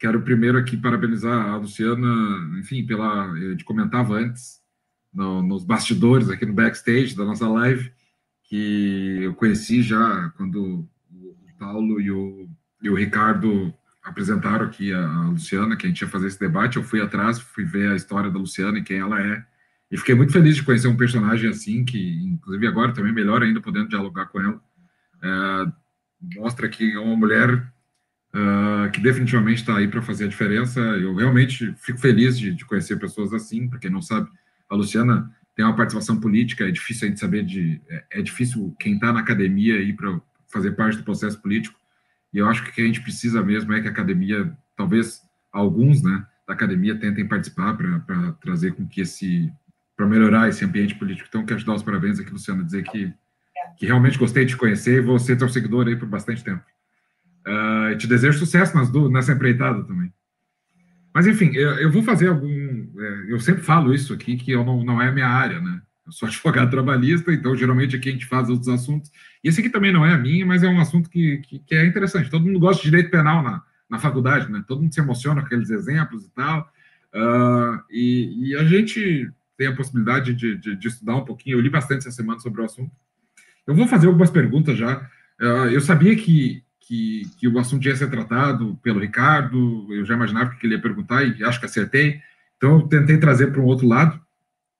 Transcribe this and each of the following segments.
quero primeiro aqui parabenizar a Luciana, enfim, pela. Eu te comentava antes, no, nos bastidores, aqui no backstage da nossa live, que eu conheci já quando o Paulo e o, e o Ricardo apresentaram aqui a Luciana, que a gente ia fazer esse debate. Eu fui atrás, fui ver a história da Luciana e quem ela é. E fiquei muito feliz de conhecer um personagem assim, que, inclusive, agora também melhor ainda podendo dialogar com ela. É, mostra que é uma mulher uh, que definitivamente está aí para fazer a diferença. Eu realmente fico feliz de, de conhecer pessoas assim, para quem não sabe, a Luciana tem uma participação política, é difícil a gente saber de. É, é difícil quem está na academia ir para fazer parte do processo político. E eu acho que o que a gente precisa mesmo é que a academia, talvez alguns, né, da academia tentem participar para trazer com que esse. para melhorar esse ambiente político. Então, quero te dar os parabéns aqui, Luciana, dizer que que realmente gostei de te conhecer e vou ser teu seguidor aí por bastante tempo. Uh, te desejo sucesso nas nessa empreitada também. Mas, enfim, eu, eu vou fazer algum. É, eu sempre falo isso aqui, que eu não, não é a minha área, né? Eu sou advogado trabalhista, então geralmente aqui a gente faz outros assuntos. E esse aqui também não é a minha, mas é um assunto que, que, que é interessante. Todo mundo gosta de direito penal na, na faculdade, né? Todo mundo se emociona com aqueles exemplos e tal. Uh, e, e, a gente tem a possibilidade de, de, de, estudar um pouquinho. Eu li bastante essa semana sobre o assunto. Eu vou fazer algumas perguntas já. Uh, eu sabia que, que, que, o assunto ia ser tratado pelo Ricardo, eu já imaginava que ele ia perguntar e acho que acertei. Então, eu tentei trazer para um outro lado.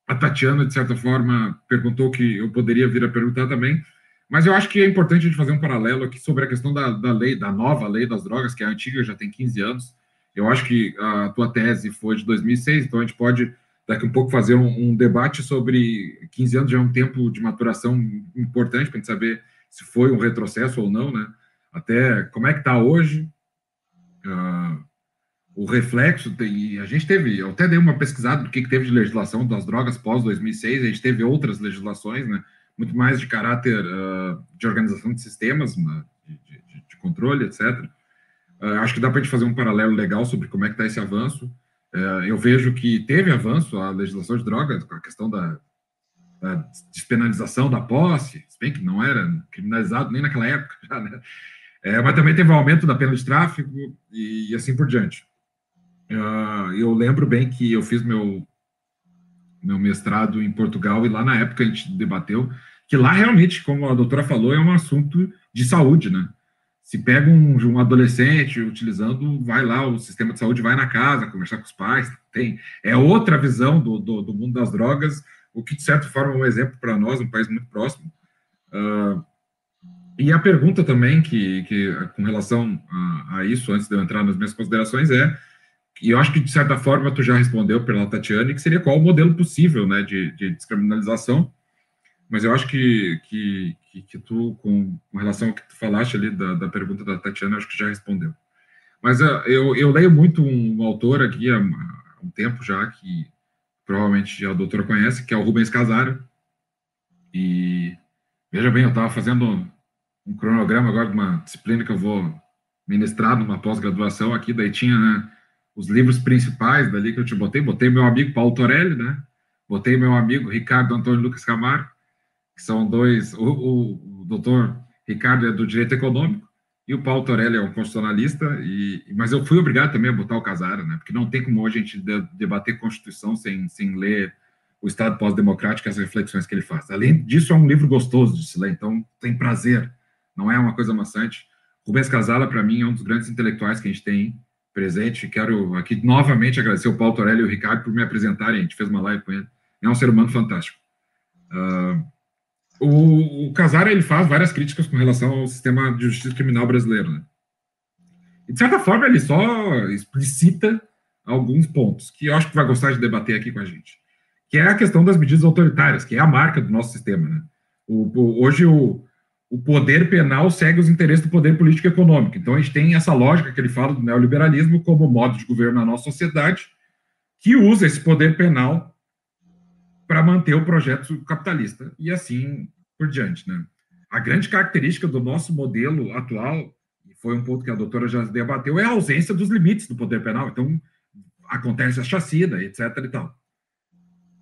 A Tatiana, de certa forma, perguntou que eu poderia vir a perguntar também. Mas eu acho que é importante a gente fazer um paralelo aqui sobre a questão da, da lei, da nova lei das drogas, que é a antiga, já tem 15 anos. Eu acho que a tua tese foi de 2006, então a gente pode daqui um pouco fazer um, um, debate sobre 15 anos já é um tempo de maturação importante para a gente saber se foi um retrocesso ou não, né? Até como é que está hoje, uh, o reflexo, e a gente teve, eu até dei uma pesquisada do que, que teve de legislação das drogas pós 2006, a gente teve outras legislações, né? Muito mais de caráter uh, de organização de sistemas, né? de, de, de, controle, etc. Uh, acho que dá para a gente fazer um paralelo legal sobre como é que está esse avanço. Eu vejo que teve avanço a legislação de drogas, com a questão da, da despenalização da posse, se bem que não era criminalizado nem naquela época, já, né? É, mas também teve um aumento da pena de tráfico e, e assim por diante. Uh, eu lembro bem que eu fiz meu, meu mestrado em Portugal e lá na época a gente debateu que lá realmente, como a doutora falou, é um assunto de saúde, né? se pega um, um, adolescente utilizando, vai lá, o sistema de saúde vai na casa conversar com os pais, tem é outra visão do, do, do mundo das drogas, o que de certa forma é um exemplo para nós, um país muito próximo. Uh, e a pergunta também que, que com relação a, a, isso, antes de eu entrar nas minhas considerações, é, e eu acho que de certa forma tu já respondeu pela Tatiane, que seria qual o modelo possível, né, de, de descriminalização, mas eu acho que, que, que, que tu, com, com, relação ao que tu falaste ali da, da pergunta da Tatiana, acho que já respondeu. Mas uh, eu, eu leio muito um, autor aqui há, há, um tempo já, que provavelmente a doutora conhece, que é o Rubens Casaro. E veja bem, eu estava fazendo um cronograma agora de uma disciplina que eu vou ministrar numa pós-graduação aqui, daí tinha né, os livros principais dali que eu te botei, botei meu amigo Paulo Torelli, né? Botei meu amigo Ricardo Antônio Lucas Camargo, que são dois. O, o, o doutor Ricardo é do direito econômico e o Paulo Torelli é um constitucionalista, e, mas eu fui obrigado também a botar o Casara, né? Porque não tem como hoje a gente debater Constituição sem, sem ler o Estado pós-democrático e as reflexões que ele faz. Além disso, é um livro gostoso de se ler, então tem prazer, não é uma coisa maçante. Rubens Casala, para mim, é um dos grandes intelectuais que a gente tem presente. Quero aqui novamente agradecer o Paulo Torelli e o Ricardo por me apresentarem, a gente fez uma live com ele. É um ser humano fantástico. Uh, o, o Casara ele faz várias críticas com relação ao sistema de justiça criminal brasileiro, né? E, de certa forma, ele só explicita alguns pontos que eu acho que vai gostar de debater aqui com a gente, que é a questão das medidas autoritárias, que é a marca do nosso sistema, né? O, o, hoje o, o poder penal segue os interesses do poder político e econômico. Então a gente tem essa lógica que ele fala do neoliberalismo como modo de governo na nossa sociedade, que usa esse poder penal para manter o projeto capitalista e assim por diante, né? A grande característica do nosso modelo atual, e foi um ponto que a doutora já debateu, é a ausência dos limites do poder penal. Então, acontece a chacina, etc. e tal.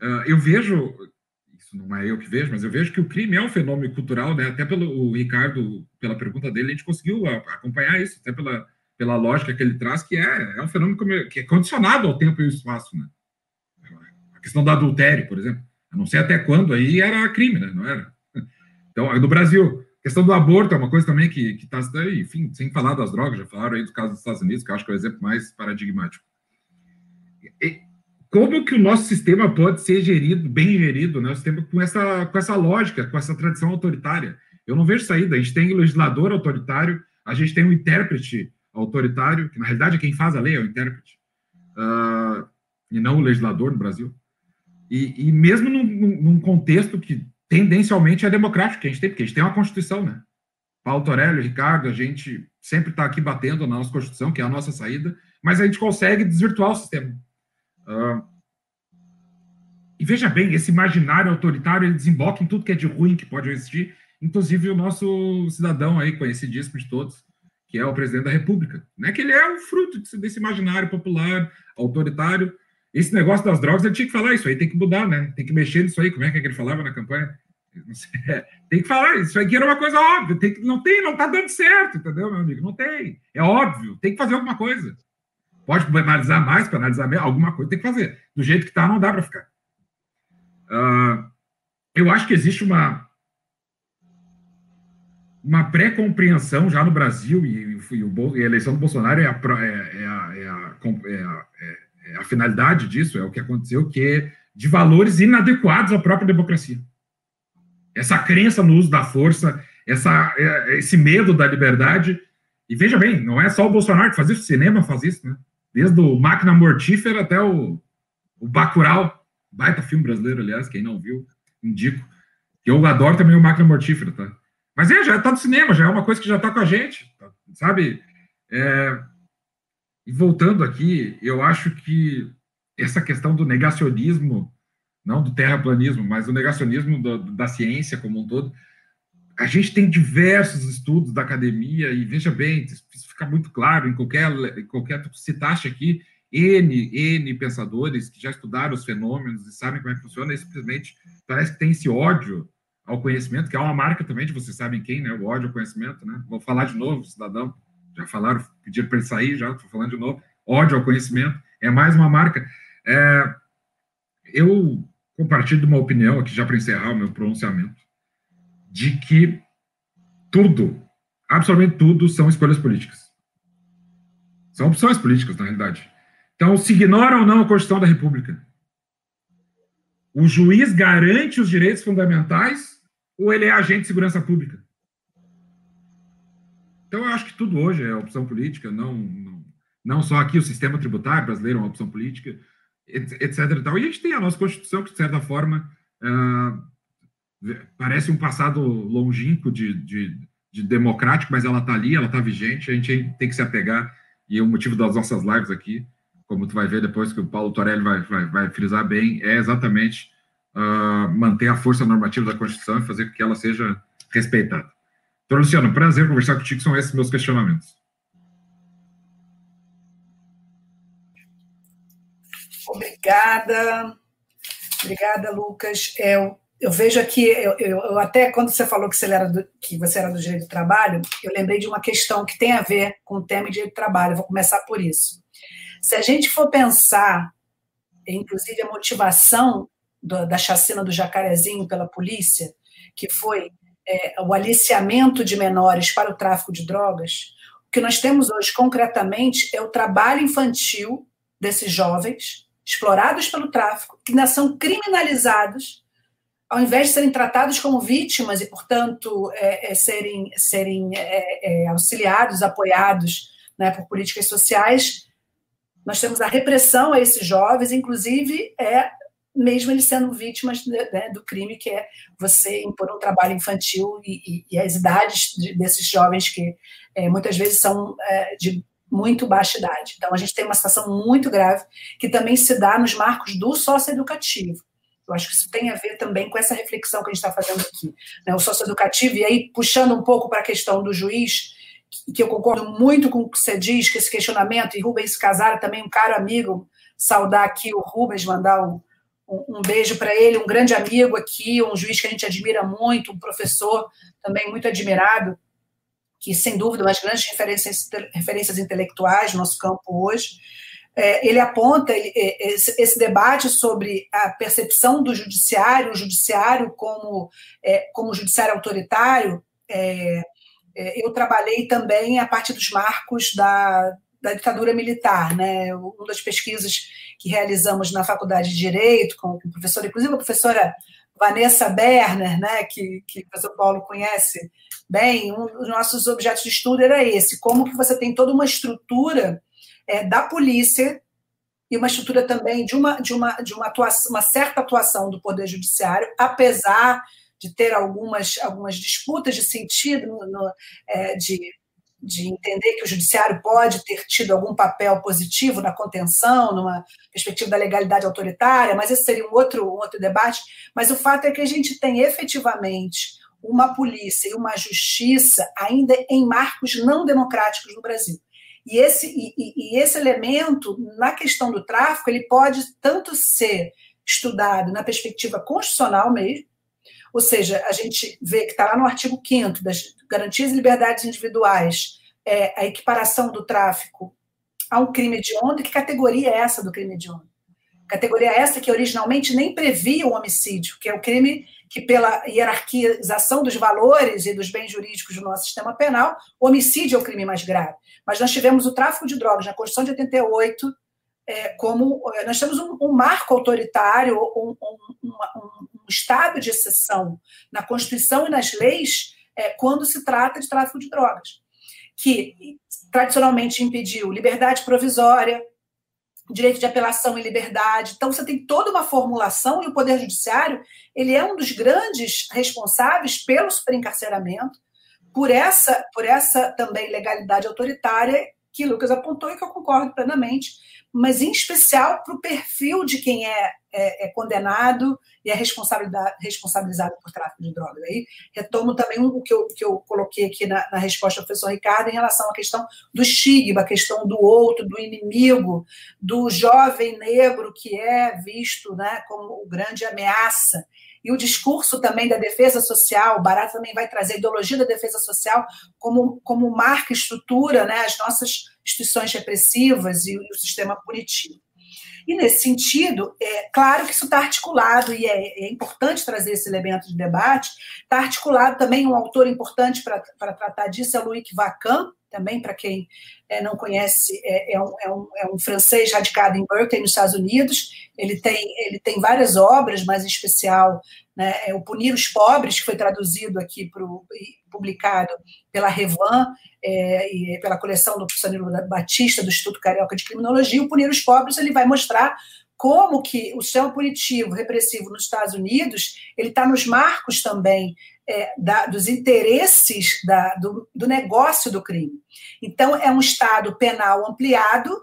Uh, eu vejo, isso não é eu que vejo, mas eu vejo que o crime é um fenômeno cultural, né? Até pelo Ricardo, pela pergunta dele, a gente conseguiu acompanhar isso, até pela pela lógica que ele traz, que é, é um fenômeno que é condicionado ao tempo e ao espaço, né? A questão do adultério, por exemplo. Eu não sei até quando aí era crime, né? Não era. Então, no Brasil, a questão do aborto é uma coisa também que está, enfim, sem falar das drogas, já falaram aí do caso dos Estados Unidos, que eu acho que é o exemplo mais paradigmático. E como que o nosso sistema pode ser gerido, bem gerido, né? O sistema com essa, com essa lógica, com essa tradição autoritária. Eu não vejo saída. A gente tem legislador autoritário, a gente tem o intérprete autoritário, que na realidade quem faz a lei, é o intérprete, uh, e não o legislador no Brasil. E, e mesmo num, num, contexto que tendencialmente é democrático, que a gente tem, porque a gente tem uma Constituição, né? Paulo Torelli, Ricardo, a gente sempre está aqui batendo na nossa Constituição, que é a nossa saída, mas a gente consegue desvirtuar o sistema. Uh, e veja bem, esse imaginário autoritário ele desemboca em tudo que é de ruim que pode existir, inclusive o nosso cidadão aí, conhecidíssimo de todos, que é o presidente da República, né? Que ele é o fruto desse imaginário popular, autoritário. Esse negócio das drogas, ele tinha que falar isso aí, tem que mudar, né? Tem que mexer nisso aí. Como é que, é que ele falava na campanha? tem que falar isso aí que era uma coisa óbvia. Tem que, não tem, não tá dando certo, entendeu, meu amigo? Não tem. É óbvio. Tem que fazer alguma coisa. Pode analisar mais, analisar menos, alguma coisa tem que fazer. Do jeito que está, não dá para ficar. Uh, eu acho que existe uma uma pré-compreensão já no Brasil, e, e, o, e, a eleição do Bolsonaro é a, é, é, a, é, a, é a, finalidade disso, é o que aconteceu, que é de valores inadequados à própria democracia. Essa crença no uso da força, essa, esse medo da liberdade. E veja bem, não é só o Bolsonaro que faz isso, o cinema faz isso, né? Desde o Máquina Mortífera até o, o Bacurau, baita filme brasileiro, aliás, quem não viu, indico. Eu adoro também o Máquina Mortífera, tá? Mas é, já está no cinema, já é uma coisa que já está com a gente, sabe? É, e voltando aqui, eu acho que essa questão do negacionismo, não do terraplanismo, mas do negacionismo do, da ciência como um todo, a gente tem diversos estudos da academia, e veja bem, fica muito claro em qualquer, em qualquer citaste aqui, N, N pensadores que já estudaram os fenômenos e sabem como é que funciona, e simplesmente parece que tem esse ódio ao conhecimento, que é uma marca também de vocês sabem quem, né? O ódio ao conhecimento, né? Vou falar de novo, cidadão. Já falaram, pediram para ele sair, já estou falando de novo. Ódio ao conhecimento é mais uma marca. É, eu compartilho uma opinião aqui, já para encerrar o meu pronunciamento, de que tudo, absolutamente tudo, são escolhas políticas. São opções políticas, na realidade. Então, se ignora ou não a Constituição da República, o juiz garante os direitos fundamentais ou ele é agente de segurança pública? Então, eu acho que tudo hoje é opção política, não, não, não só aqui o sistema tributário brasileiro é uma opção política, etc. E, tal. e a gente tem a nossa Constituição, que, de certa forma, uh, parece um passado longínquo de, de, de democrático, mas ela está ali, ela está vigente, a gente tem que se apegar, e o motivo das nossas lives aqui, como tu vai ver depois que o Paulo Torelli vai, vai, vai frisar bem, é exatamente uh, manter a força normativa da Constituição e fazer com que ela seja respeitada. Então, Luciano, prazer conversar contigo, são esses meus questionamentos. Obrigada. Obrigada, Lucas. Eu, eu vejo aqui, eu, eu, eu, até quando você falou que você, era do, que você era do direito do trabalho, eu lembrei de uma questão que tem a ver com o tema de direito do trabalho. Eu vou começar por isso. Se a gente for pensar, inclusive, a motivação do, da chacina do Jacarezinho pela polícia, que foi é, o aliciamento de menores para o tráfico de drogas, o que nós temos hoje concretamente é o trabalho infantil desses jovens explorados pelo tráfico, que ainda são criminalizados, ao invés de serem tratados como vítimas e, portanto, é, é, serem, serem é, é, auxiliados, apoiados né, por políticas sociais, nós temos a repressão a esses jovens, inclusive é mesmo eles sendo vítimas né, do crime, que é você impor um trabalho infantil e, e, e as idades de, desses jovens que é, muitas vezes são é, de muito baixa idade. Então, a gente tem uma situação muito grave que também se dá nos marcos do socioeducativo. Eu acho que isso tem a ver também com essa reflexão que a gente está fazendo aqui. Né? O socioeducativo, e aí puxando um pouco para a questão do juiz, que eu concordo muito com o que você diz, que esse questionamento, e Rubens Casara também, um caro amigo, saudar aqui o Rubens, mandar um, um, beijo para ele, um grande amigo aqui, um juiz que a gente admira muito, um professor também muito admirado. que sem dúvida umas grandes referências, referências intelectuais no nosso campo hoje, é, ele aponta é, esse, esse, debate sobre a percepção do judiciário, o judiciário como, é, como judiciário autoritário. É, é, eu trabalhei também a partir dos marcos da, da ditadura militar, né? Uma das pesquisas que realizamos na Faculdade de Direito, com o professor, inclusive a professora Vanessa Berner, né, que, que o professor Paulo conhece bem, um dos nossos objetos de estudo era esse, como que você tem toda uma estrutura é, da polícia e uma estrutura também de uma, de uma, de uma, atuação, uma certa atuação do Poder Judiciário, apesar de ter algumas, algumas disputas de sentido, no, no, é, de, de entender que o Judiciário pode ter tido algum papel positivo na contenção, numa perspectiva da legalidade autoritária, mas esse seria um outro, um outro debate. Mas o fato é que a gente tem efetivamente uma polícia e uma justiça ainda em marcos não democráticos no Brasil. E esse, e, e esse elemento, na questão do tráfico, ele pode tanto ser estudado na perspectiva constitucional mesmo, ou seja, a gente vê que está lá no artigo 5 das garantias e liberdades individuais, é, a equiparação do tráfico a um crime hediondo, que categoria é essa do crime hediondo? Categoria essa que originalmente nem previa o homicídio, que é o crime que, pela hierarquização dos valores e dos bens jurídicos do nosso sistema penal, homicídio é o crime mais grave. Mas nós tivemos o tráfico de drogas na Constituição de 88 é, como. É, nós temos um, um marco autoritário, um, um, um, estado de exceção na Constituição e nas leis é, quando se trata de tráfico de drogas, que tradicionalmente impediu liberdade provisória, direito de apelação e liberdade. Então, você tem toda uma formulação e o Poder Judiciário ele é um dos grandes responsáveis pelo superencarceramento, por essa, por essa também legalidade autoritária que Lucas apontou e que eu concordo plenamente, mas em especial para o perfil de quem é, é, é, condenado e é responsabilizado por tráfico de drogas. Aí retomo também o que eu, que eu coloquei aqui na, na resposta ao professor Ricardo em relação à questão do estigma, a questão do outro, do inimigo, do jovem negro que é visto né, como grande ameaça e o discurso também da defesa social, o Barato também vai trazer a ideologia da defesa social como, como marca, estrutura né, as nossas instituições repressivas e o sistema punitivo. E, nesse sentido, é claro que isso está articulado, e é, é, importante trazer esse elemento de debate, está articulado também um autor importante para tratar disso, é o Louis Vacan, também, para quem é, não conhece, é, é, um, é, um, é, um, francês radicado em Berkeley, nos Estados Unidos. Ele tem, ele tem várias obras, mas em especial né, é o Punir os Pobres, que foi traduzido aqui pro, publicado pela Revan é, e pela coleção do professor Batista, do Instituto Carioca de Criminologia. O Punir os Pobres ele vai mostrar como que o sistema punitivo repressivo nos Estados Unidos ele está nos marcos também é, da, dos interesses da, do, do negócio do crime. Então, é um Estado penal ampliado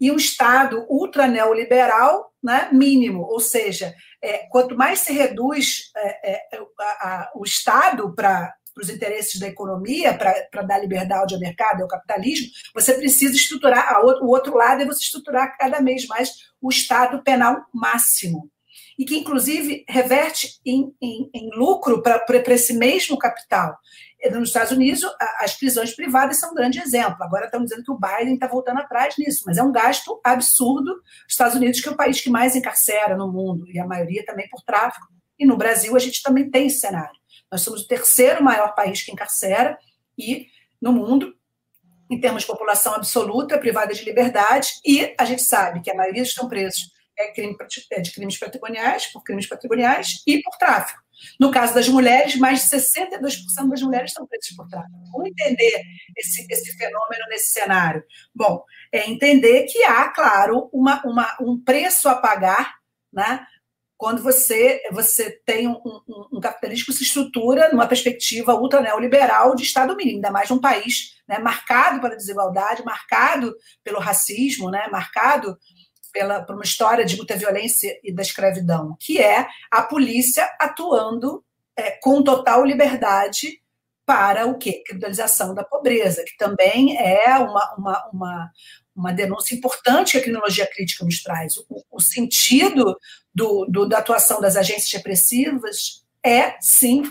e um Estado ultra neoliberal né, mínimo, ou seja, é, quanto mais se reduz é, é a, a, o Estado para os interesses da economia, para dar liberdade ao mercado, ao capitalismo, você precisa estruturar, o outro lado é você estruturar cada vez mais o Estado penal máximo e que, inclusive, reverte em, em, em lucro para esse mesmo capital. Nos Estados Unidos, as prisões privadas são um grande exemplo. Agora estão dizendo que o Biden está voltando atrás nisso, mas é um gasto absurdo. Os Estados Unidos, que é o país que mais encarcera no mundo, e a maioria também por tráfico. E no Brasil, a gente também tem esse cenário. Nós somos o terceiro maior país que encarcera, e no mundo, em termos de população absoluta, privada de liberdade, e a gente sabe que a maioria estão presos é, crime, é de crimes patrimoniais, por crimes patrimoniais e por tráfico. No caso das mulheres, mais de 62% das mulheres estão presas por tráfico. Como entender esse, esse fenômeno nesse cenário? Bom, é entender que há, claro, uma, uma, um preço a pagar né, quando você, você tem um, um, um, capitalismo que se estrutura numa perspectiva ultra neoliberal de Estado mínimo, ainda mais num país né, marcado pela desigualdade, marcado pelo racismo, né, marcado pela, por uma história de muita violência e da escravidão, que é a polícia atuando é, com total liberdade para o quê? Criminalização da pobreza, que também é uma, uma, uma, uma denúncia importante que a criminologia crítica nos traz. O, o sentido do, do, da atuação das agências repressivas é, sim,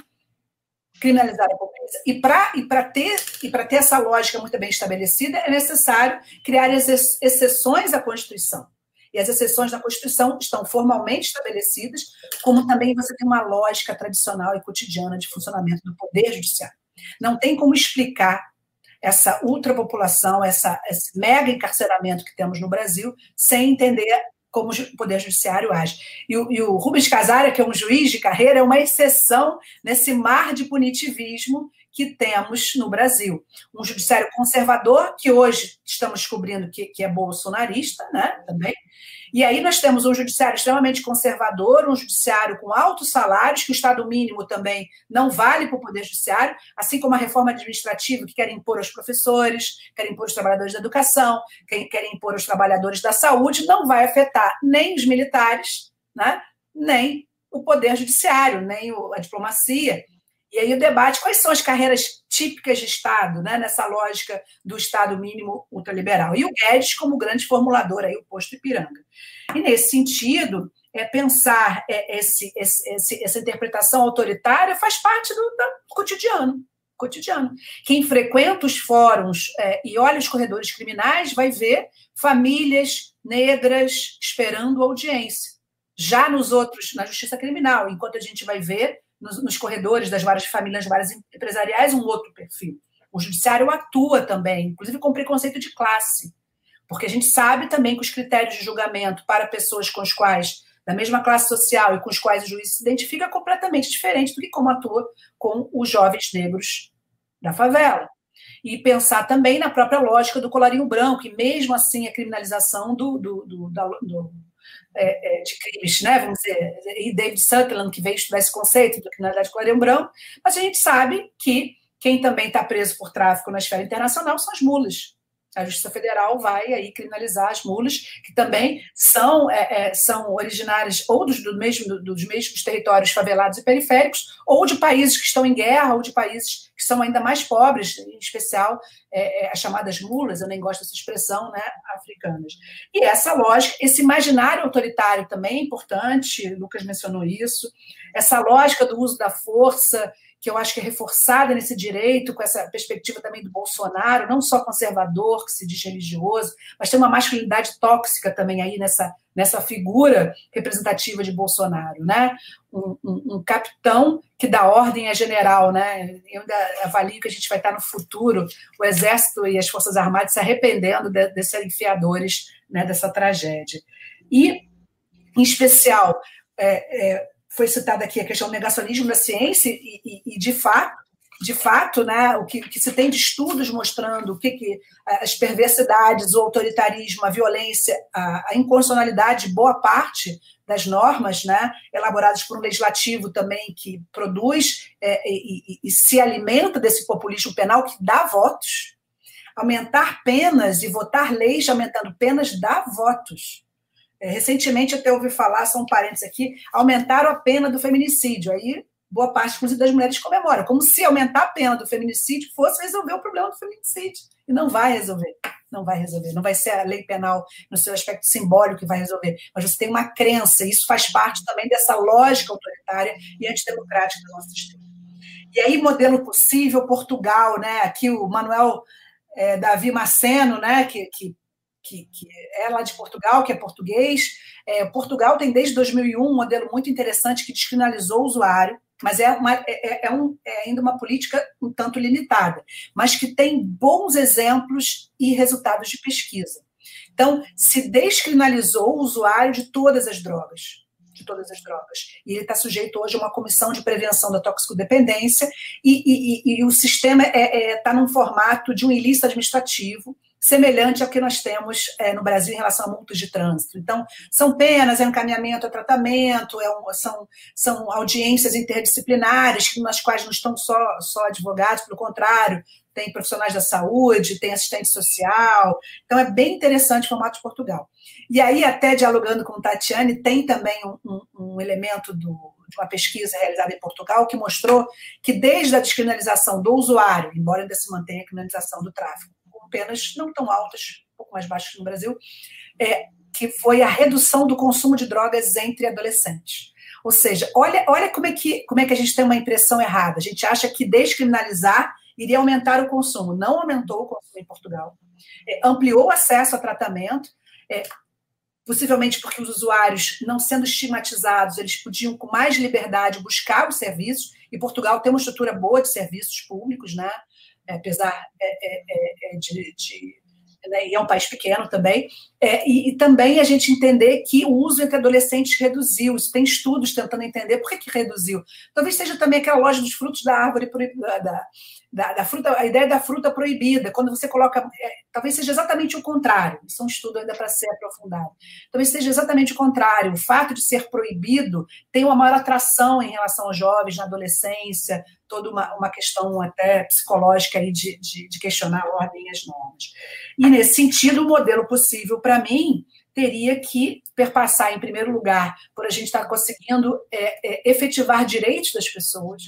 criminalizar a pobreza. E para e ter, e ter essa lógica muito bem estabelecida, é necessário criar exceções à Constituição. E as exceções da Constituição estão formalmente estabelecidas, como também você tem uma lógica tradicional e cotidiana de funcionamento do Poder Judiciário. Não tem como explicar essa ultrapopulação, essa, esse mega encarceramento que temos no Brasil, sem entender como o Poder Judiciário age. E o, e o Rubens Casaria, que é um juiz de carreira, é uma exceção nesse mar de punitivismo que temos no Brasil. Um judiciário conservador, que hoje estamos descobrindo que, que é bolsonarista, né, também, e aí nós temos um judiciário extremamente conservador, um judiciário com altos salários, que o Estado mínimo também não vale para o Poder Judiciário, assim como a reforma administrativa que quer impor aos professores, quer impor aos trabalhadores da educação, quer, quer impor aos trabalhadores da saúde, não vai afetar nem os militares, né, nem o Poder Judiciário, nem a diplomacia. E aí o debate, quais são as carreiras típicas de Estado, né, nessa lógica do Estado mínimo ultraliberal? E o Guedes como grande formulador, aí, o posto Ipiranga. E nesse sentido, é, pensar é, esse, esse, essa interpretação autoritária faz parte do, do cotidiano. cotidiano. Quem frequenta os fóruns é, e olha os corredores criminais vai ver famílias negras esperando audiência. Já nos outros, na justiça criminal, enquanto a gente vai ver nos, nos corredores das várias famílias, várias empresariais, um outro perfil. O judiciário atua também, inclusive com preconceito de classe, porque a gente sabe também que os critérios de julgamento para pessoas com as quais da mesma classe social e com os quais o juiz se identifica é completamente diferente do que como atua com os jovens negros da favela. E pensar também na própria lógica do colarinho branco, e mesmo assim a criminalização do, do, do, do é, é, de crimes, né? Vamos dizer, e David Sutherland, que veio estudar esse conceito do criminalidade com branco, mas a gente sabe que quem também está preso por tráfico na esfera internacional são as mulas. A Justiça Federal vai aí criminalizar as mulas, que também são, é, é, são originárias ou dos, do mesmo, dos mesmos territórios favelados e periféricos, ou de países que estão em guerra, ou de países que são ainda mais pobres, em especial é, é as chamadas mulas, eu nem gosto dessa expressão, né, africanas. E essa lógica, esse imaginário autoritário também é importante, Lucas mencionou isso, essa lógica do uso da força que eu acho que é reforçada nesse direito, com essa perspectiva também do Bolsonaro, não só conservador, que se diz religioso, mas tem uma masculinidade tóxica também aí nessa, nessa figura representativa de Bolsonaro, né? Um, um, um capitão que dá ordem a general, né? Eu ainda avalio que a gente vai estar no futuro, o Exército e as Forças Armadas se arrependendo de, desses enfiadores, né, dessa tragédia. E, em especial, é, é, foi citada aqui a questão do negacionismo da ciência e, e, e de fato, de fato, né, o que, que, se tem de estudos mostrando o que, que as perversidades, o autoritarismo, a violência, a, a inconstitucionalidade de boa parte das normas, né, elaboradas por um legislativo também que produz é, e, e, se alimenta desse populismo penal que dá votos. Aumentar penas e votar leis aumentando penas dá votos. É, recentemente, até ouvi falar, são parentes aqui, aumentaram a pena do feminicídio. Aí, boa parte, inclusive, das mulheres comemora, como se aumentar a pena do feminicídio fosse resolver o problema do feminicídio. E não vai resolver. Não vai resolver. Não vai ser a lei penal, no seu aspecto simbólico, que vai resolver. Mas você tem uma crença, e isso faz parte também dessa lógica autoritária e antidemocrática do nosso sistema. E aí, modelo possível, Portugal, né? Aqui o Manuel é, Davi Maceno, né? Que, que que, que, é lá de Portugal, que é português. É, Portugal tem desde 2001 um modelo muito interessante que descriminalizou o usuário, mas é, uma, é, é, é, um, é ainda uma política um tanto limitada, mas que tem bons exemplos e resultados de pesquisa. Então, se descriminalizou o usuário de todas as drogas, de todas as drogas. E ele está sujeito hoje a uma comissão de prevenção da toxicodependência e, e, e, e o sistema está é, é, tá num formato de um ilícito administrativo, semelhante ao que nós temos é, no Brasil em relação a multas de trânsito. Então, são penas, é encaminhamento a tratamento, é um, são, são audiências interdisciplinares, nas quais não estão só, só advogados, pelo contrário, tem profissionais da saúde, tem assistente social. Então, é bem interessante o formato de Portugal. E aí, até dialogando com Tatiane, tem também um, um, um elemento do, de uma pesquisa realizada em Portugal que mostrou que desde a descriminalização do usuário, embora ainda se mantenha a criminalização do tráfico, penas não tão altas, um pouco mais baixas no Brasil, é, que foi a redução do consumo de drogas entre adolescentes. Ou seja, olha, olha como, é que, como é que a gente tem uma impressão errada. A gente acha que descriminalizar iria aumentar o consumo. Não aumentou o consumo em Portugal. É, ampliou o acesso a tratamento, é, possivelmente porque os usuários, não sendo estigmatizados, eles podiam com mais liberdade buscar os serviços, e Portugal tem uma estrutura boa de serviços públicos, né? É, apesar é, é, de, de né, e é um país pequeno também, é, e, e, também a gente entender que o uso entre adolescentes reduziu. Isso tem estudos tentando entender por que, que reduziu. Talvez seja também aquela loja dos frutos da árvore, da, da, da, fruta, a ideia da fruta proibida, quando você coloca. Talvez seja exatamente o contrário, isso é um estudo ainda para ser aprofundado. Talvez seja exatamente o contrário. O fato de ser proibido tem uma maior atração em relação aos jovens na adolescência, toda uma, uma questão até psicológica aí de, de, de questionar a ordem e as normas. E, nesse sentido, o modelo possível, para mim, teria que perpassar, em primeiro lugar, por a gente estar conseguindo é, é, efetivar direitos das pessoas.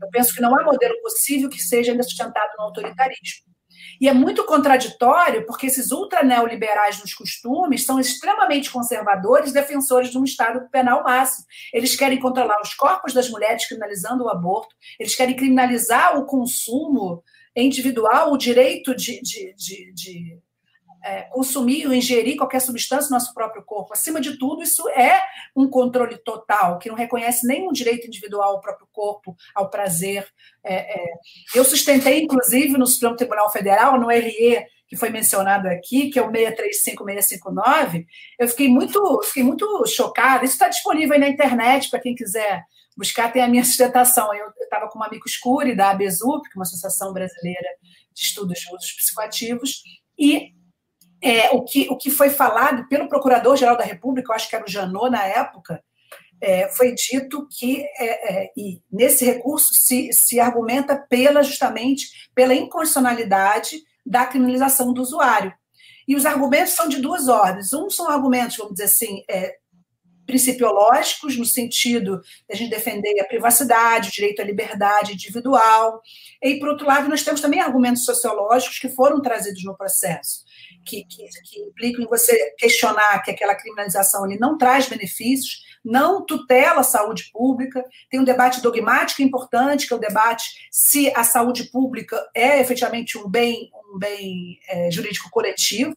Eu penso que não há modelo possível que seja ainda sustentado no autoritarismo. E é muito contraditório, porque esses ultra neoliberais nos costumes são extremamente conservadores, defensores de um Estado penal máximo. Eles querem controlar os corpos das mulheres, criminalizando o aborto, eles querem criminalizar o consumo individual, o direito de, de, de, de é, consumir ou ingerir qualquer substância no nosso próprio corpo. Acima de tudo, isso é um controle total, que não reconhece nenhum direito individual ao próprio corpo, ao prazer. É, é. Eu sustentei, inclusive, no Supremo Tribunal Federal, no RE, que foi mencionado aqui, que é o 635659, eu fiquei muito, fiquei muito chocada. Isso está disponível aí na internet para quem quiser buscar, tem a minha sustentação. Eu estava com uma amigo escure da ABESUP, que é uma associação brasileira de estudos de usos psicoativos, e é, o, que, o que foi falado pelo Procurador-Geral da República, eu acho que era o Janot na época, é, foi dito que, é, é, e nesse recurso se, se argumenta pela justamente pela inconstitucionalidade da criminalização do usuário. E os argumentos são de duas ordens. Um são argumentos, vamos dizer assim, é, principiológicos, no sentido de a gente defender a privacidade, o direito à liberdade individual. E, por outro lado, nós temos também argumentos sociológicos que foram trazidos no processo que, que, que implicam em você questionar que aquela criminalização ele não traz benefícios, não tutela a saúde pública. Tem um debate dogmático importante, que é o debate se a saúde pública é efetivamente um bem, um bem é, jurídico coletivo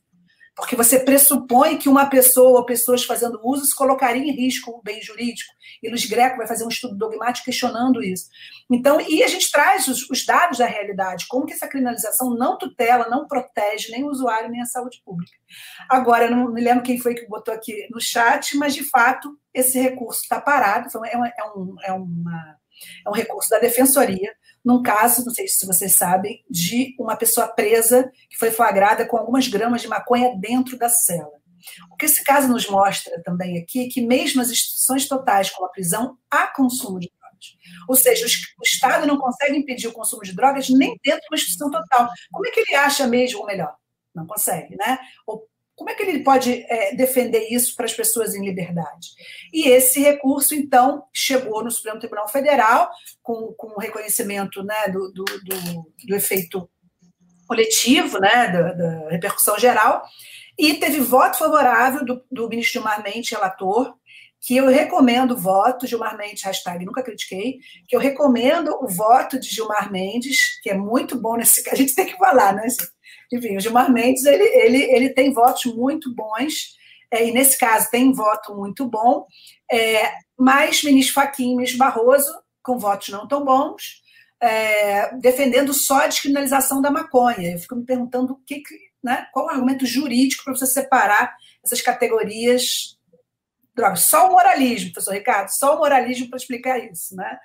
porque você pressupõe que uma pessoa ou pessoas fazendo uso se colocariam em risco o bem jurídico. E Luiz Greco vai fazer um estudo dogmático questionando isso. Então, e a gente traz os, os, dados da realidade, como que essa criminalização não tutela, não protege nem o usuário, nem a saúde pública. Agora, eu não me lembro quem foi que botou aqui no chat, mas, de fato, esse recurso está parado, é, uma, é, um, é, uma, é um recurso da Defensoria, num caso, não sei se vocês sabem, de uma pessoa presa que foi flagrada com algumas gramas de maconha dentro da cela. O que esse caso nos mostra também aqui é que, mesmo as instituições totais, como a prisão, há consumo de drogas. Ou seja, o Estado não consegue impedir o consumo de drogas nem dentro de uma instituição total. Como é que ele acha mesmo o melhor? Não consegue, né? Ou como é que ele pode é, defender isso para as pessoas em liberdade? E esse recurso, então, chegou no Supremo Tribunal Federal, com, com o reconhecimento né, do, do, do, do efeito coletivo, né, da, da, repercussão geral, e teve voto favorável do, do ministro Gilmar Mendes, relator, que eu recomendo o voto, Gilmar Mendes, hashtag nunca critiquei, que eu recomendo o voto de Gilmar Mendes, que é muito bom nesse a gente tem que falar, né? Enfim, o Gilmar Mendes ele, ele, ele tem votos muito bons, é, e nesse caso tem voto muito bom, é, mas ministro Fachin ministro Barroso, com votos não tão bons, é, defendendo só a descriminalização da maconha. Eu fico me perguntando o que, né, qual o argumento jurídico para você separar essas categorias drogas. Só o moralismo, professor Ricardo, só o moralismo para explicar isso. Né?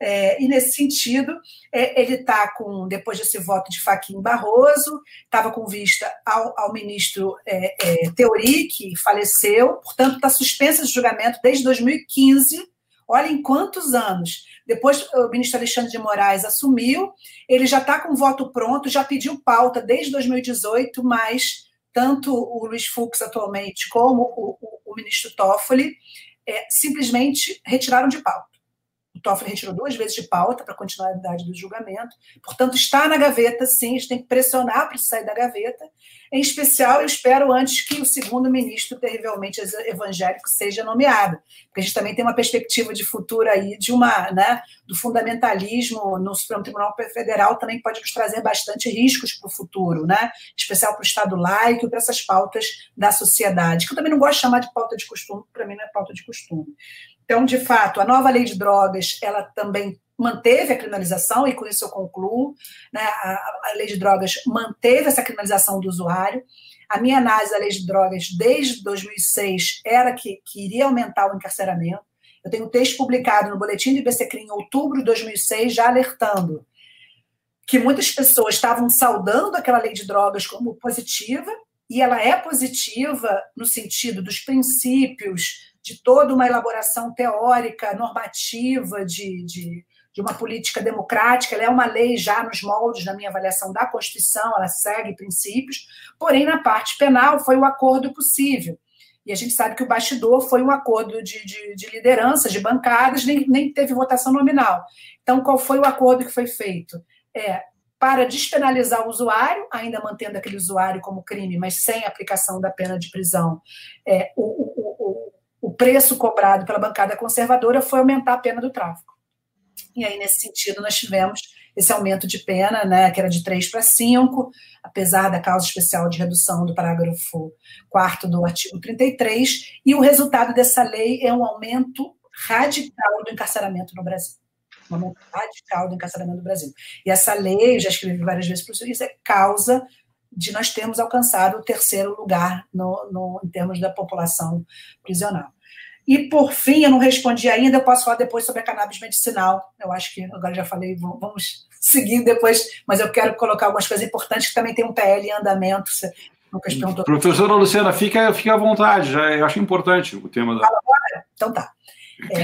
É, e nesse sentido, é, ele está com, depois desse voto de Faquim Barroso, estava com vista ao, ao ministro é, é Teori, que faleceu, portanto, está suspenso esse julgamento desde 2015. Olha em quantos anos. Depois o ministro Alexandre de Moraes assumiu, ele já está com voto pronto, já pediu pauta desde 2018, mas tanto o Luiz Fux atualmente como o, o, o ministro Toffoli é, simplesmente retiraram de pauta. O Toffoli retirou duas vezes de pauta para continuidade do julgamento. Portanto, está na gaveta, sim, a gente tem que pressionar para sair da gaveta. Em especial, eu espero antes que o segundo ministro terrivelmente evangélico seja nomeado, porque a gente também tem uma perspectiva de futuro aí de uma, né, do fundamentalismo no Supremo Tribunal Federal também pode nos trazer bastante riscos para o futuro, né, em especial para o Estado laico e para essas pautas da sociedade, que eu também não gosto de chamar de pauta de costume, para mim não é pauta de costume. Então, de fato, a nova lei de drogas, ela também manteve a criminalização, e com isso eu concluo, né, a, a, lei de drogas manteve essa criminalização do usuário. A minha análise da lei de drogas desde 2006 era que, que iria aumentar o encarceramento. Eu tenho um texto publicado no Boletim do IBCCRIM em outubro de 2006, já alertando que muitas pessoas estavam saudando aquela lei de drogas como positiva, e ela é positiva no sentido dos princípios, de toda uma elaboração teórica, normativa, de, de de uma política democrática, ela é uma lei já nos moldes, na minha avaliação, da Constituição, ela segue princípios, porém, na parte penal, foi o acordo possível. E a gente sabe que o bastidor foi um acordo de, de, de lideranças, de bancadas, nem, nem teve votação nominal. Então, qual foi o acordo que foi feito? É, para despenalizar o usuário, ainda mantendo aquele usuário como crime, mas sem aplicação da pena de prisão, é, o, o, o, o preço cobrado pela bancada conservadora foi aumentar a pena do tráfico. E aí, nesse sentido, nós tivemos esse aumento de pena, né, que era de 3 para 5, apesar da causa especial de redução do parágrafo 4 do artigo 33, e o resultado dessa lei é um aumento radical do encarceramento no Brasil. Um aumento radical do encarceramento no Brasil. E essa lei, já escrevi várias vezes por isso, é causa de nós termos alcançado o terceiro lugar no, no, em termos da população prisional. E, por fim, eu não respondi ainda, eu posso falar depois sobre a cannabis medicinal. Eu acho que agora já falei, vamos seguir depois, mas eu quero colocar algumas coisas importantes que também tem um PL em andamento. Professora Luciana, fica, fica à vontade, já, eu acho importante o tema da. Fala agora? Então tá. É,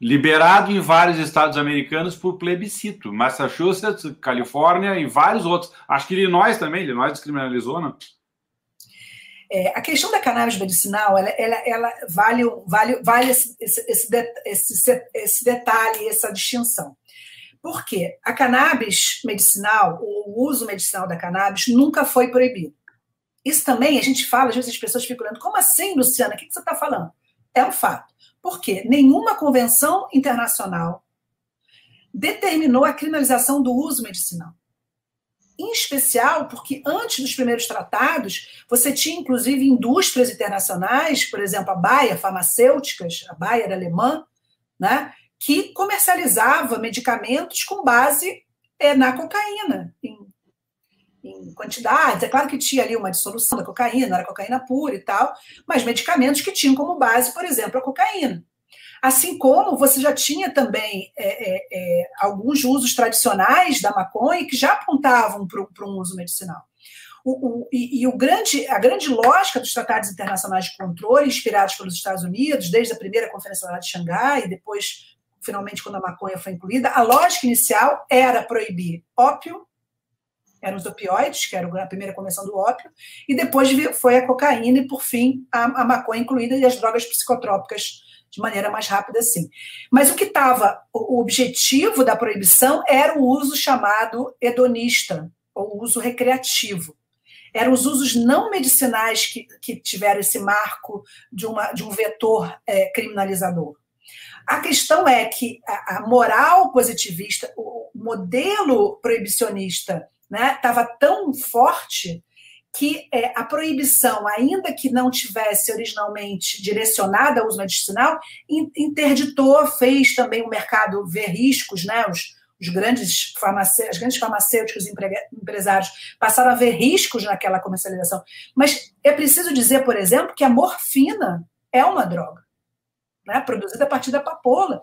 Liberado em vários estados americanos por plebiscito. Massachusetts, Califórnia e vários outros. Acho que Illinois também, Illinois descriminalizou, né? É, a questão da cannabis medicinal, ela, ela, ela vale, vale, vale esse, esse, esse, esse detalhe, essa distinção. Por quê? A cannabis medicinal, o uso medicinal da cannabis nunca foi proibido. Isso também a gente fala, às vezes as pessoas ficam olhando, como assim, Luciana? O que você está falando? É um fato. Por quê? Nenhuma convenção internacional determinou a criminalização do uso medicinal em especial porque antes dos primeiros tratados, você tinha inclusive indústrias internacionais, por exemplo, a Bayer Farmacêuticas, a Bayer alemã, né, que comercializava medicamentos com base é, na cocaína, em, quantidades. É claro que tinha ali uma dissolução da cocaína, era cocaína pura e tal, mas medicamentos que tinham como base, por exemplo, a cocaína. Assim como você já tinha também é, é, é alguns usos tradicionais da maconha que já apontavam para um uso medicinal. O, o, e, e o grande, a grande lógica dos tratados internacionais de controle, inspirados pelos Estados Unidos, desde a primeira Conferência de Xangai, e depois, finalmente, quando a maconha foi incluída, a lógica inicial era proibir ópio, eram os opioides, que era a primeira convenção do ópio, e depois foi a cocaína e, por fim, a, a maconha incluída e as drogas psicotrópicas de maneira mais rápida assim. Mas o que estava, o objetivo da proibição era o uso chamado hedonista, ou uso recreativo. Eram os usos não medicinais que, que tiveram esse marco de, uma, de um vetor é, criminalizador. A questão é que a, a moral positivista, o modelo proibicionista, estava né, tão forte que é, a proibição, ainda que não tivesse originalmente direcionada ao uso medicinal, interditou, fez também o mercado ver riscos, né? Os, os grandes as grandes empresários passaram a ver riscos naquela comercialização. Mas é preciso dizer, por exemplo, que a morfina é uma droga. Né, produzida a partir da papoula,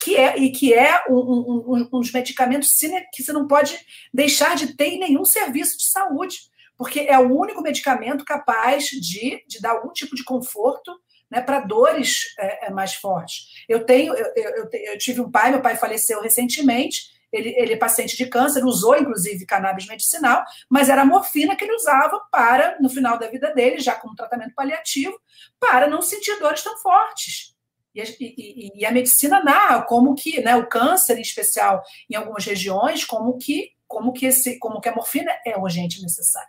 que é, e que é um, um, um, medicamentos que você não pode deixar de ter em nenhum serviço de saúde porque é o único medicamento capaz de, de dar algum tipo de conforto né, para dores é, é, mais fortes. Eu tenho, eu, eu, eu, tive um pai, meu pai faleceu recentemente, ele, ele é paciente de câncer, usou inclusive cannabis medicinal, mas era a morfina que ele usava para, no final da vida dele, já como tratamento paliativo, para não sentir dores tão fortes. E a, e, e a, medicina narra como que né, o câncer, em especial em algumas regiões, como que, como que, esse, como que a morfina é urgente e necessária.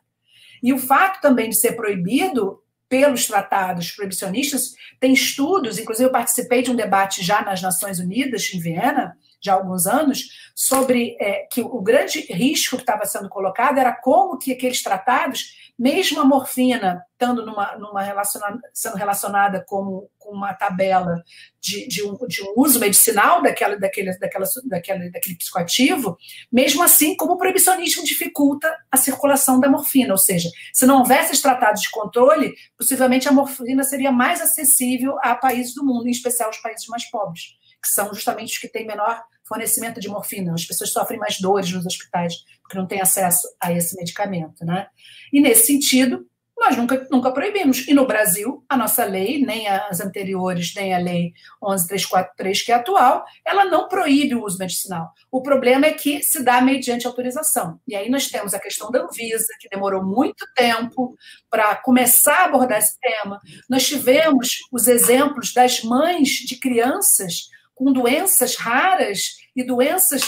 E o fato também de ser proibido pelos tratados proibicionistas, tem estudos, inclusive eu participei de um debate já nas Nações Unidas, em Viena, há alguns anos, sobre é, que o grande risco que estava sendo colocado era como que aqueles tratados, mesmo a morfina estando numa, numa relaciona, sendo relacionada como com uma tabela de, de, um, de um uso medicinal daquela, daquele, daquela, daquele, daquele psicoativo, mesmo assim, como o proibicionismo dificulta a circulação da morfina, ou seja, se não houvesse os tratados de controle, possivelmente a morfina seria mais acessível a países do mundo, em especial os países mais pobres, que são justamente os que têm menor fornecimento de morfina. As pessoas sofrem mais dores nos hospitais porque não têm acesso a esse medicamento, né? E nesse sentido, nós nunca, nunca proibimos. E no Brasil, a nossa lei, nem as anteriores, nem a lei 11343, que é atual, ela não proíbe o uso medicinal. O problema é que se dá mediante autorização. E aí nós temos a questão da Anvisa, que demorou muito tempo para começar a abordar esse tema. Nós tivemos os exemplos das mães de crianças com doenças raras e doenças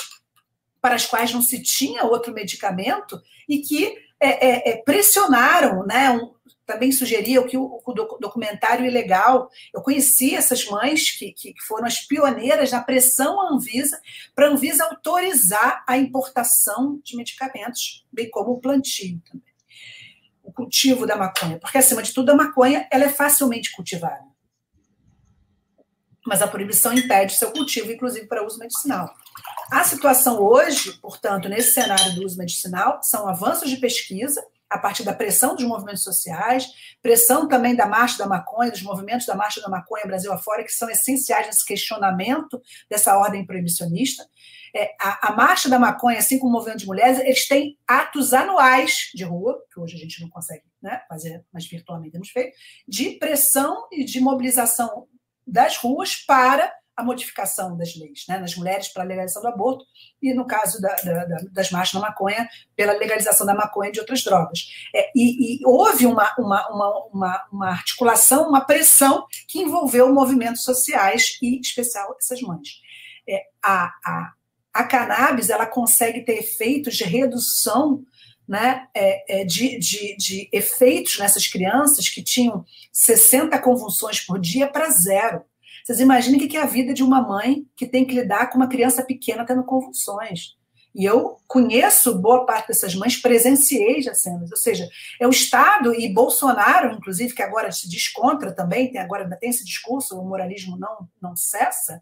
para as quais não se tinha outro medicamento e que é, é, é, pressionaram, né? Um, também sugeria que o, o, documentário ilegal. Eu conheci essas mães que, que foram as pioneiras na pressão à Anvisa para a Anvisa autorizar a importação de medicamentos, bem como o plantio também. O cultivo da maconha, porque acima de tudo a maconha ela é facilmente cultivada. Mas a proibição impede seu cultivo, inclusive para uso medicinal. A situação hoje, portanto, nesse cenário do uso medicinal, são avanços de pesquisa, a partir da pressão dos movimentos sociais, pressão também da marcha da maconha, dos movimentos da marcha da maconha Brasil afora, que são essenciais nesse questionamento dessa ordem proibicionista. É, a, a, marcha da maconha, assim como o movimento de mulheres, eles têm atos anuais de rua, que hoje a gente não consegue né, fazer, mas virtualmente temos feito, de pressão e de mobilização das ruas para a modificação das leis, né, nas mulheres para a legalização do aborto e, no caso da, da, das marchas da maconha, pela legalização da maconha e de outras drogas. É, e, e, houve uma, uma, uma, uma, articulação, uma pressão que envolveu movimentos sociais e, em especial, essas mães. É, a, a, a cannabis ela consegue ter efeitos de redução né, é, é, de, de, de efeitos nessas crianças que tinham 60 convulsões por dia para zero. Vocês imaginem o que é a vida de uma mãe que tem que lidar com uma criança pequena tendo convulsões. E eu conheço boa parte dessas mães, presenciei já cenas. Ou seja, é o Estado e Bolsonaro, inclusive, que agora se descontra também, tem, agora ainda tem esse discurso, o moralismo não, não cessa,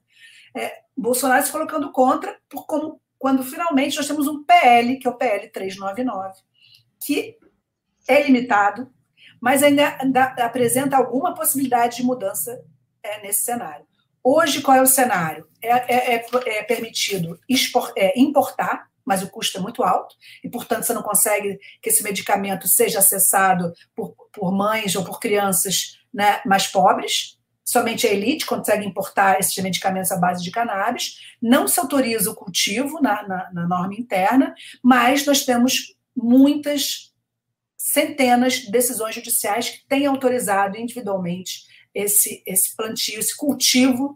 é, Bolsonaro se colocando contra, por como quando finalmente nós temos um PL, que é o PL 399, que é limitado, mas ainda, ainda apresenta alguma possibilidade de mudança é, nesse cenário. Hoje, qual é o cenário? É, é, é, é permitido expor, é, importar, mas o custo é muito alto, e, portanto, você não consegue que esse medicamento seja acessado por, por mães ou por crianças né, mais pobres. Somente a elite consegue importar esses medicamentos à base de cannabis. Não se autoriza o cultivo na, na, na norma interna, mas nós temos muitas centenas de decisões judiciais que têm autorizado individualmente esse, esse plantio, esse cultivo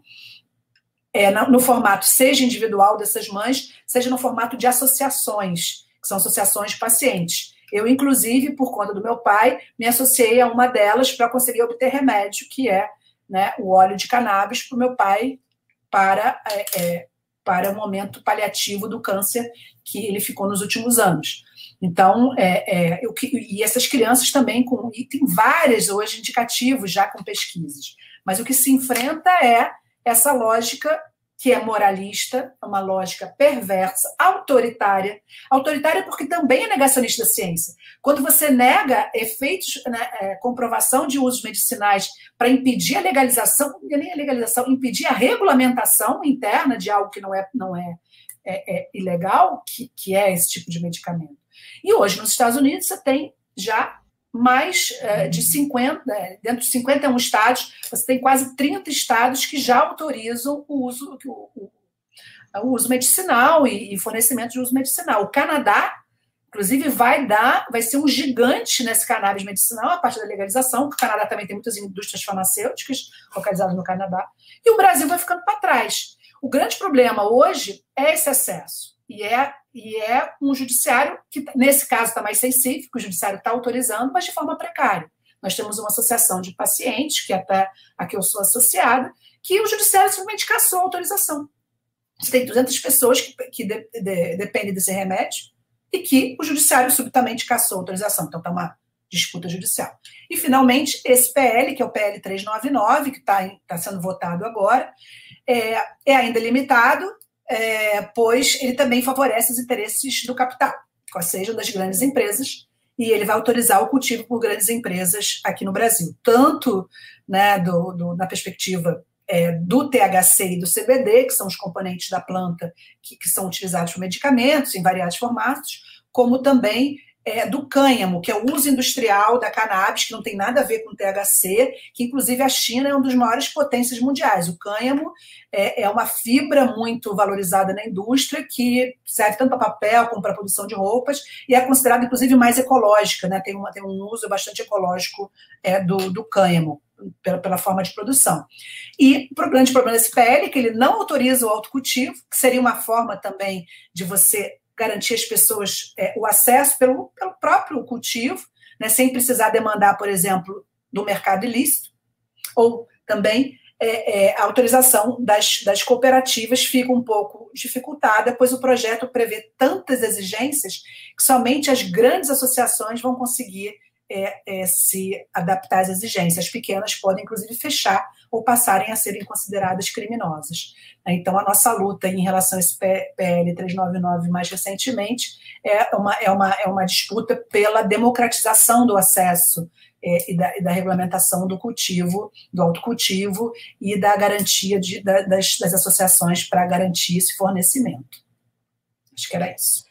é, no, no formato seja individual dessas mães, seja no formato de associações, que são associações de pacientes. Eu, inclusive, por conta do meu pai, me associei a uma delas para conseguir obter remédio, que é né, o óleo de cannabis para o meu pai, para, é, é, para o momento paliativo do câncer que ele ficou nos últimos anos. Então, é, é, eu, e essas crianças também, com, e tem várias hoje indicativos já com pesquisas, mas o que se enfrenta é essa lógica que é moralista, é uma lógica perversa, autoritária. Autoritária porque também é negacionista da ciência. Quando você nega efeitos, né, é, comprovação de usos medicinais para impedir a legalização, nem a legalização, impedir a regulamentação interna de algo que não é, não é, é, é ilegal, que, que é esse tipo de medicamento. E hoje, nos Estados Unidos, você tem já mais é, de 50, né, dentro de 51 estados, você tem quase 30 estados que já autorizam o uso, o, o, uso medicinal e, e, fornecimento de uso medicinal. O Canadá Inclusive, vai dar, vai ser um gigante nesse cannabis medicinal, a partir da legalização, porque o Canadá também tem muitas indústrias farmacêuticas localizadas no Canadá, e o Brasil vai ficando para trás. O grande problema hoje é esse excesso. E é, e é um judiciário que, nesse caso, está mais sensível, que o judiciário está autorizando, mas de forma precária. Nós temos uma associação de pacientes, que até a que eu sou associada, que o judiciário simplesmente cassou a autorização. Você tem 200 pessoas que, que de, de, dependem desse remédio e que o judiciário subitamente cassou a autorização. Então, está uma disputa judicial. E, finalmente, esse PL, que é o PL 399, que está tá sendo votado agora, é, é ainda limitado, é, pois ele também favorece os interesses do capital, ou seja, das grandes empresas, e ele vai autorizar o cultivo por grandes empresas aqui no Brasil, tanto né, do, do, na perspectiva é, do THC e do CBD, que são os componentes da planta que, que são utilizados para medicamentos em variados formatos, como também é, do cânhamo, que é o uso industrial da cannabis, que não tem nada a ver com THC, que inclusive a China é uma das maiores potências mundiais. O cânhamo é, é uma fibra muito valorizada na indústria, que serve tanto para papel como para produção de roupas, e é considerada inclusive mais ecológica, né? tem, uma, tem um uso bastante ecológico é, do, do cânhamo. Pela, pela, forma de produção. E o grande problema desse PL é que ele não autoriza o autocultivo, que seria uma forma também de você garantir às pessoas é, o acesso pelo, pelo próprio cultivo, né, sem precisar demandar, por exemplo, do mercado ilícito, ou também é, é, a autorização das, das cooperativas fica um pouco dificultada, pois o projeto prevê tantas exigências que somente as grandes associações vão conseguir é, é, se adaptar às exigências. As pequenas podem, inclusive, fechar ou passarem a serem consideradas criminosas. Então, a nossa luta em relação a esse PL 399 mais recentemente é uma, é uma, é uma disputa pela democratização do acesso é, e, da, e, da, regulamentação do cultivo, do autocultivo e da garantia de, da, das, das associações para garantir esse fornecimento. Acho que era isso.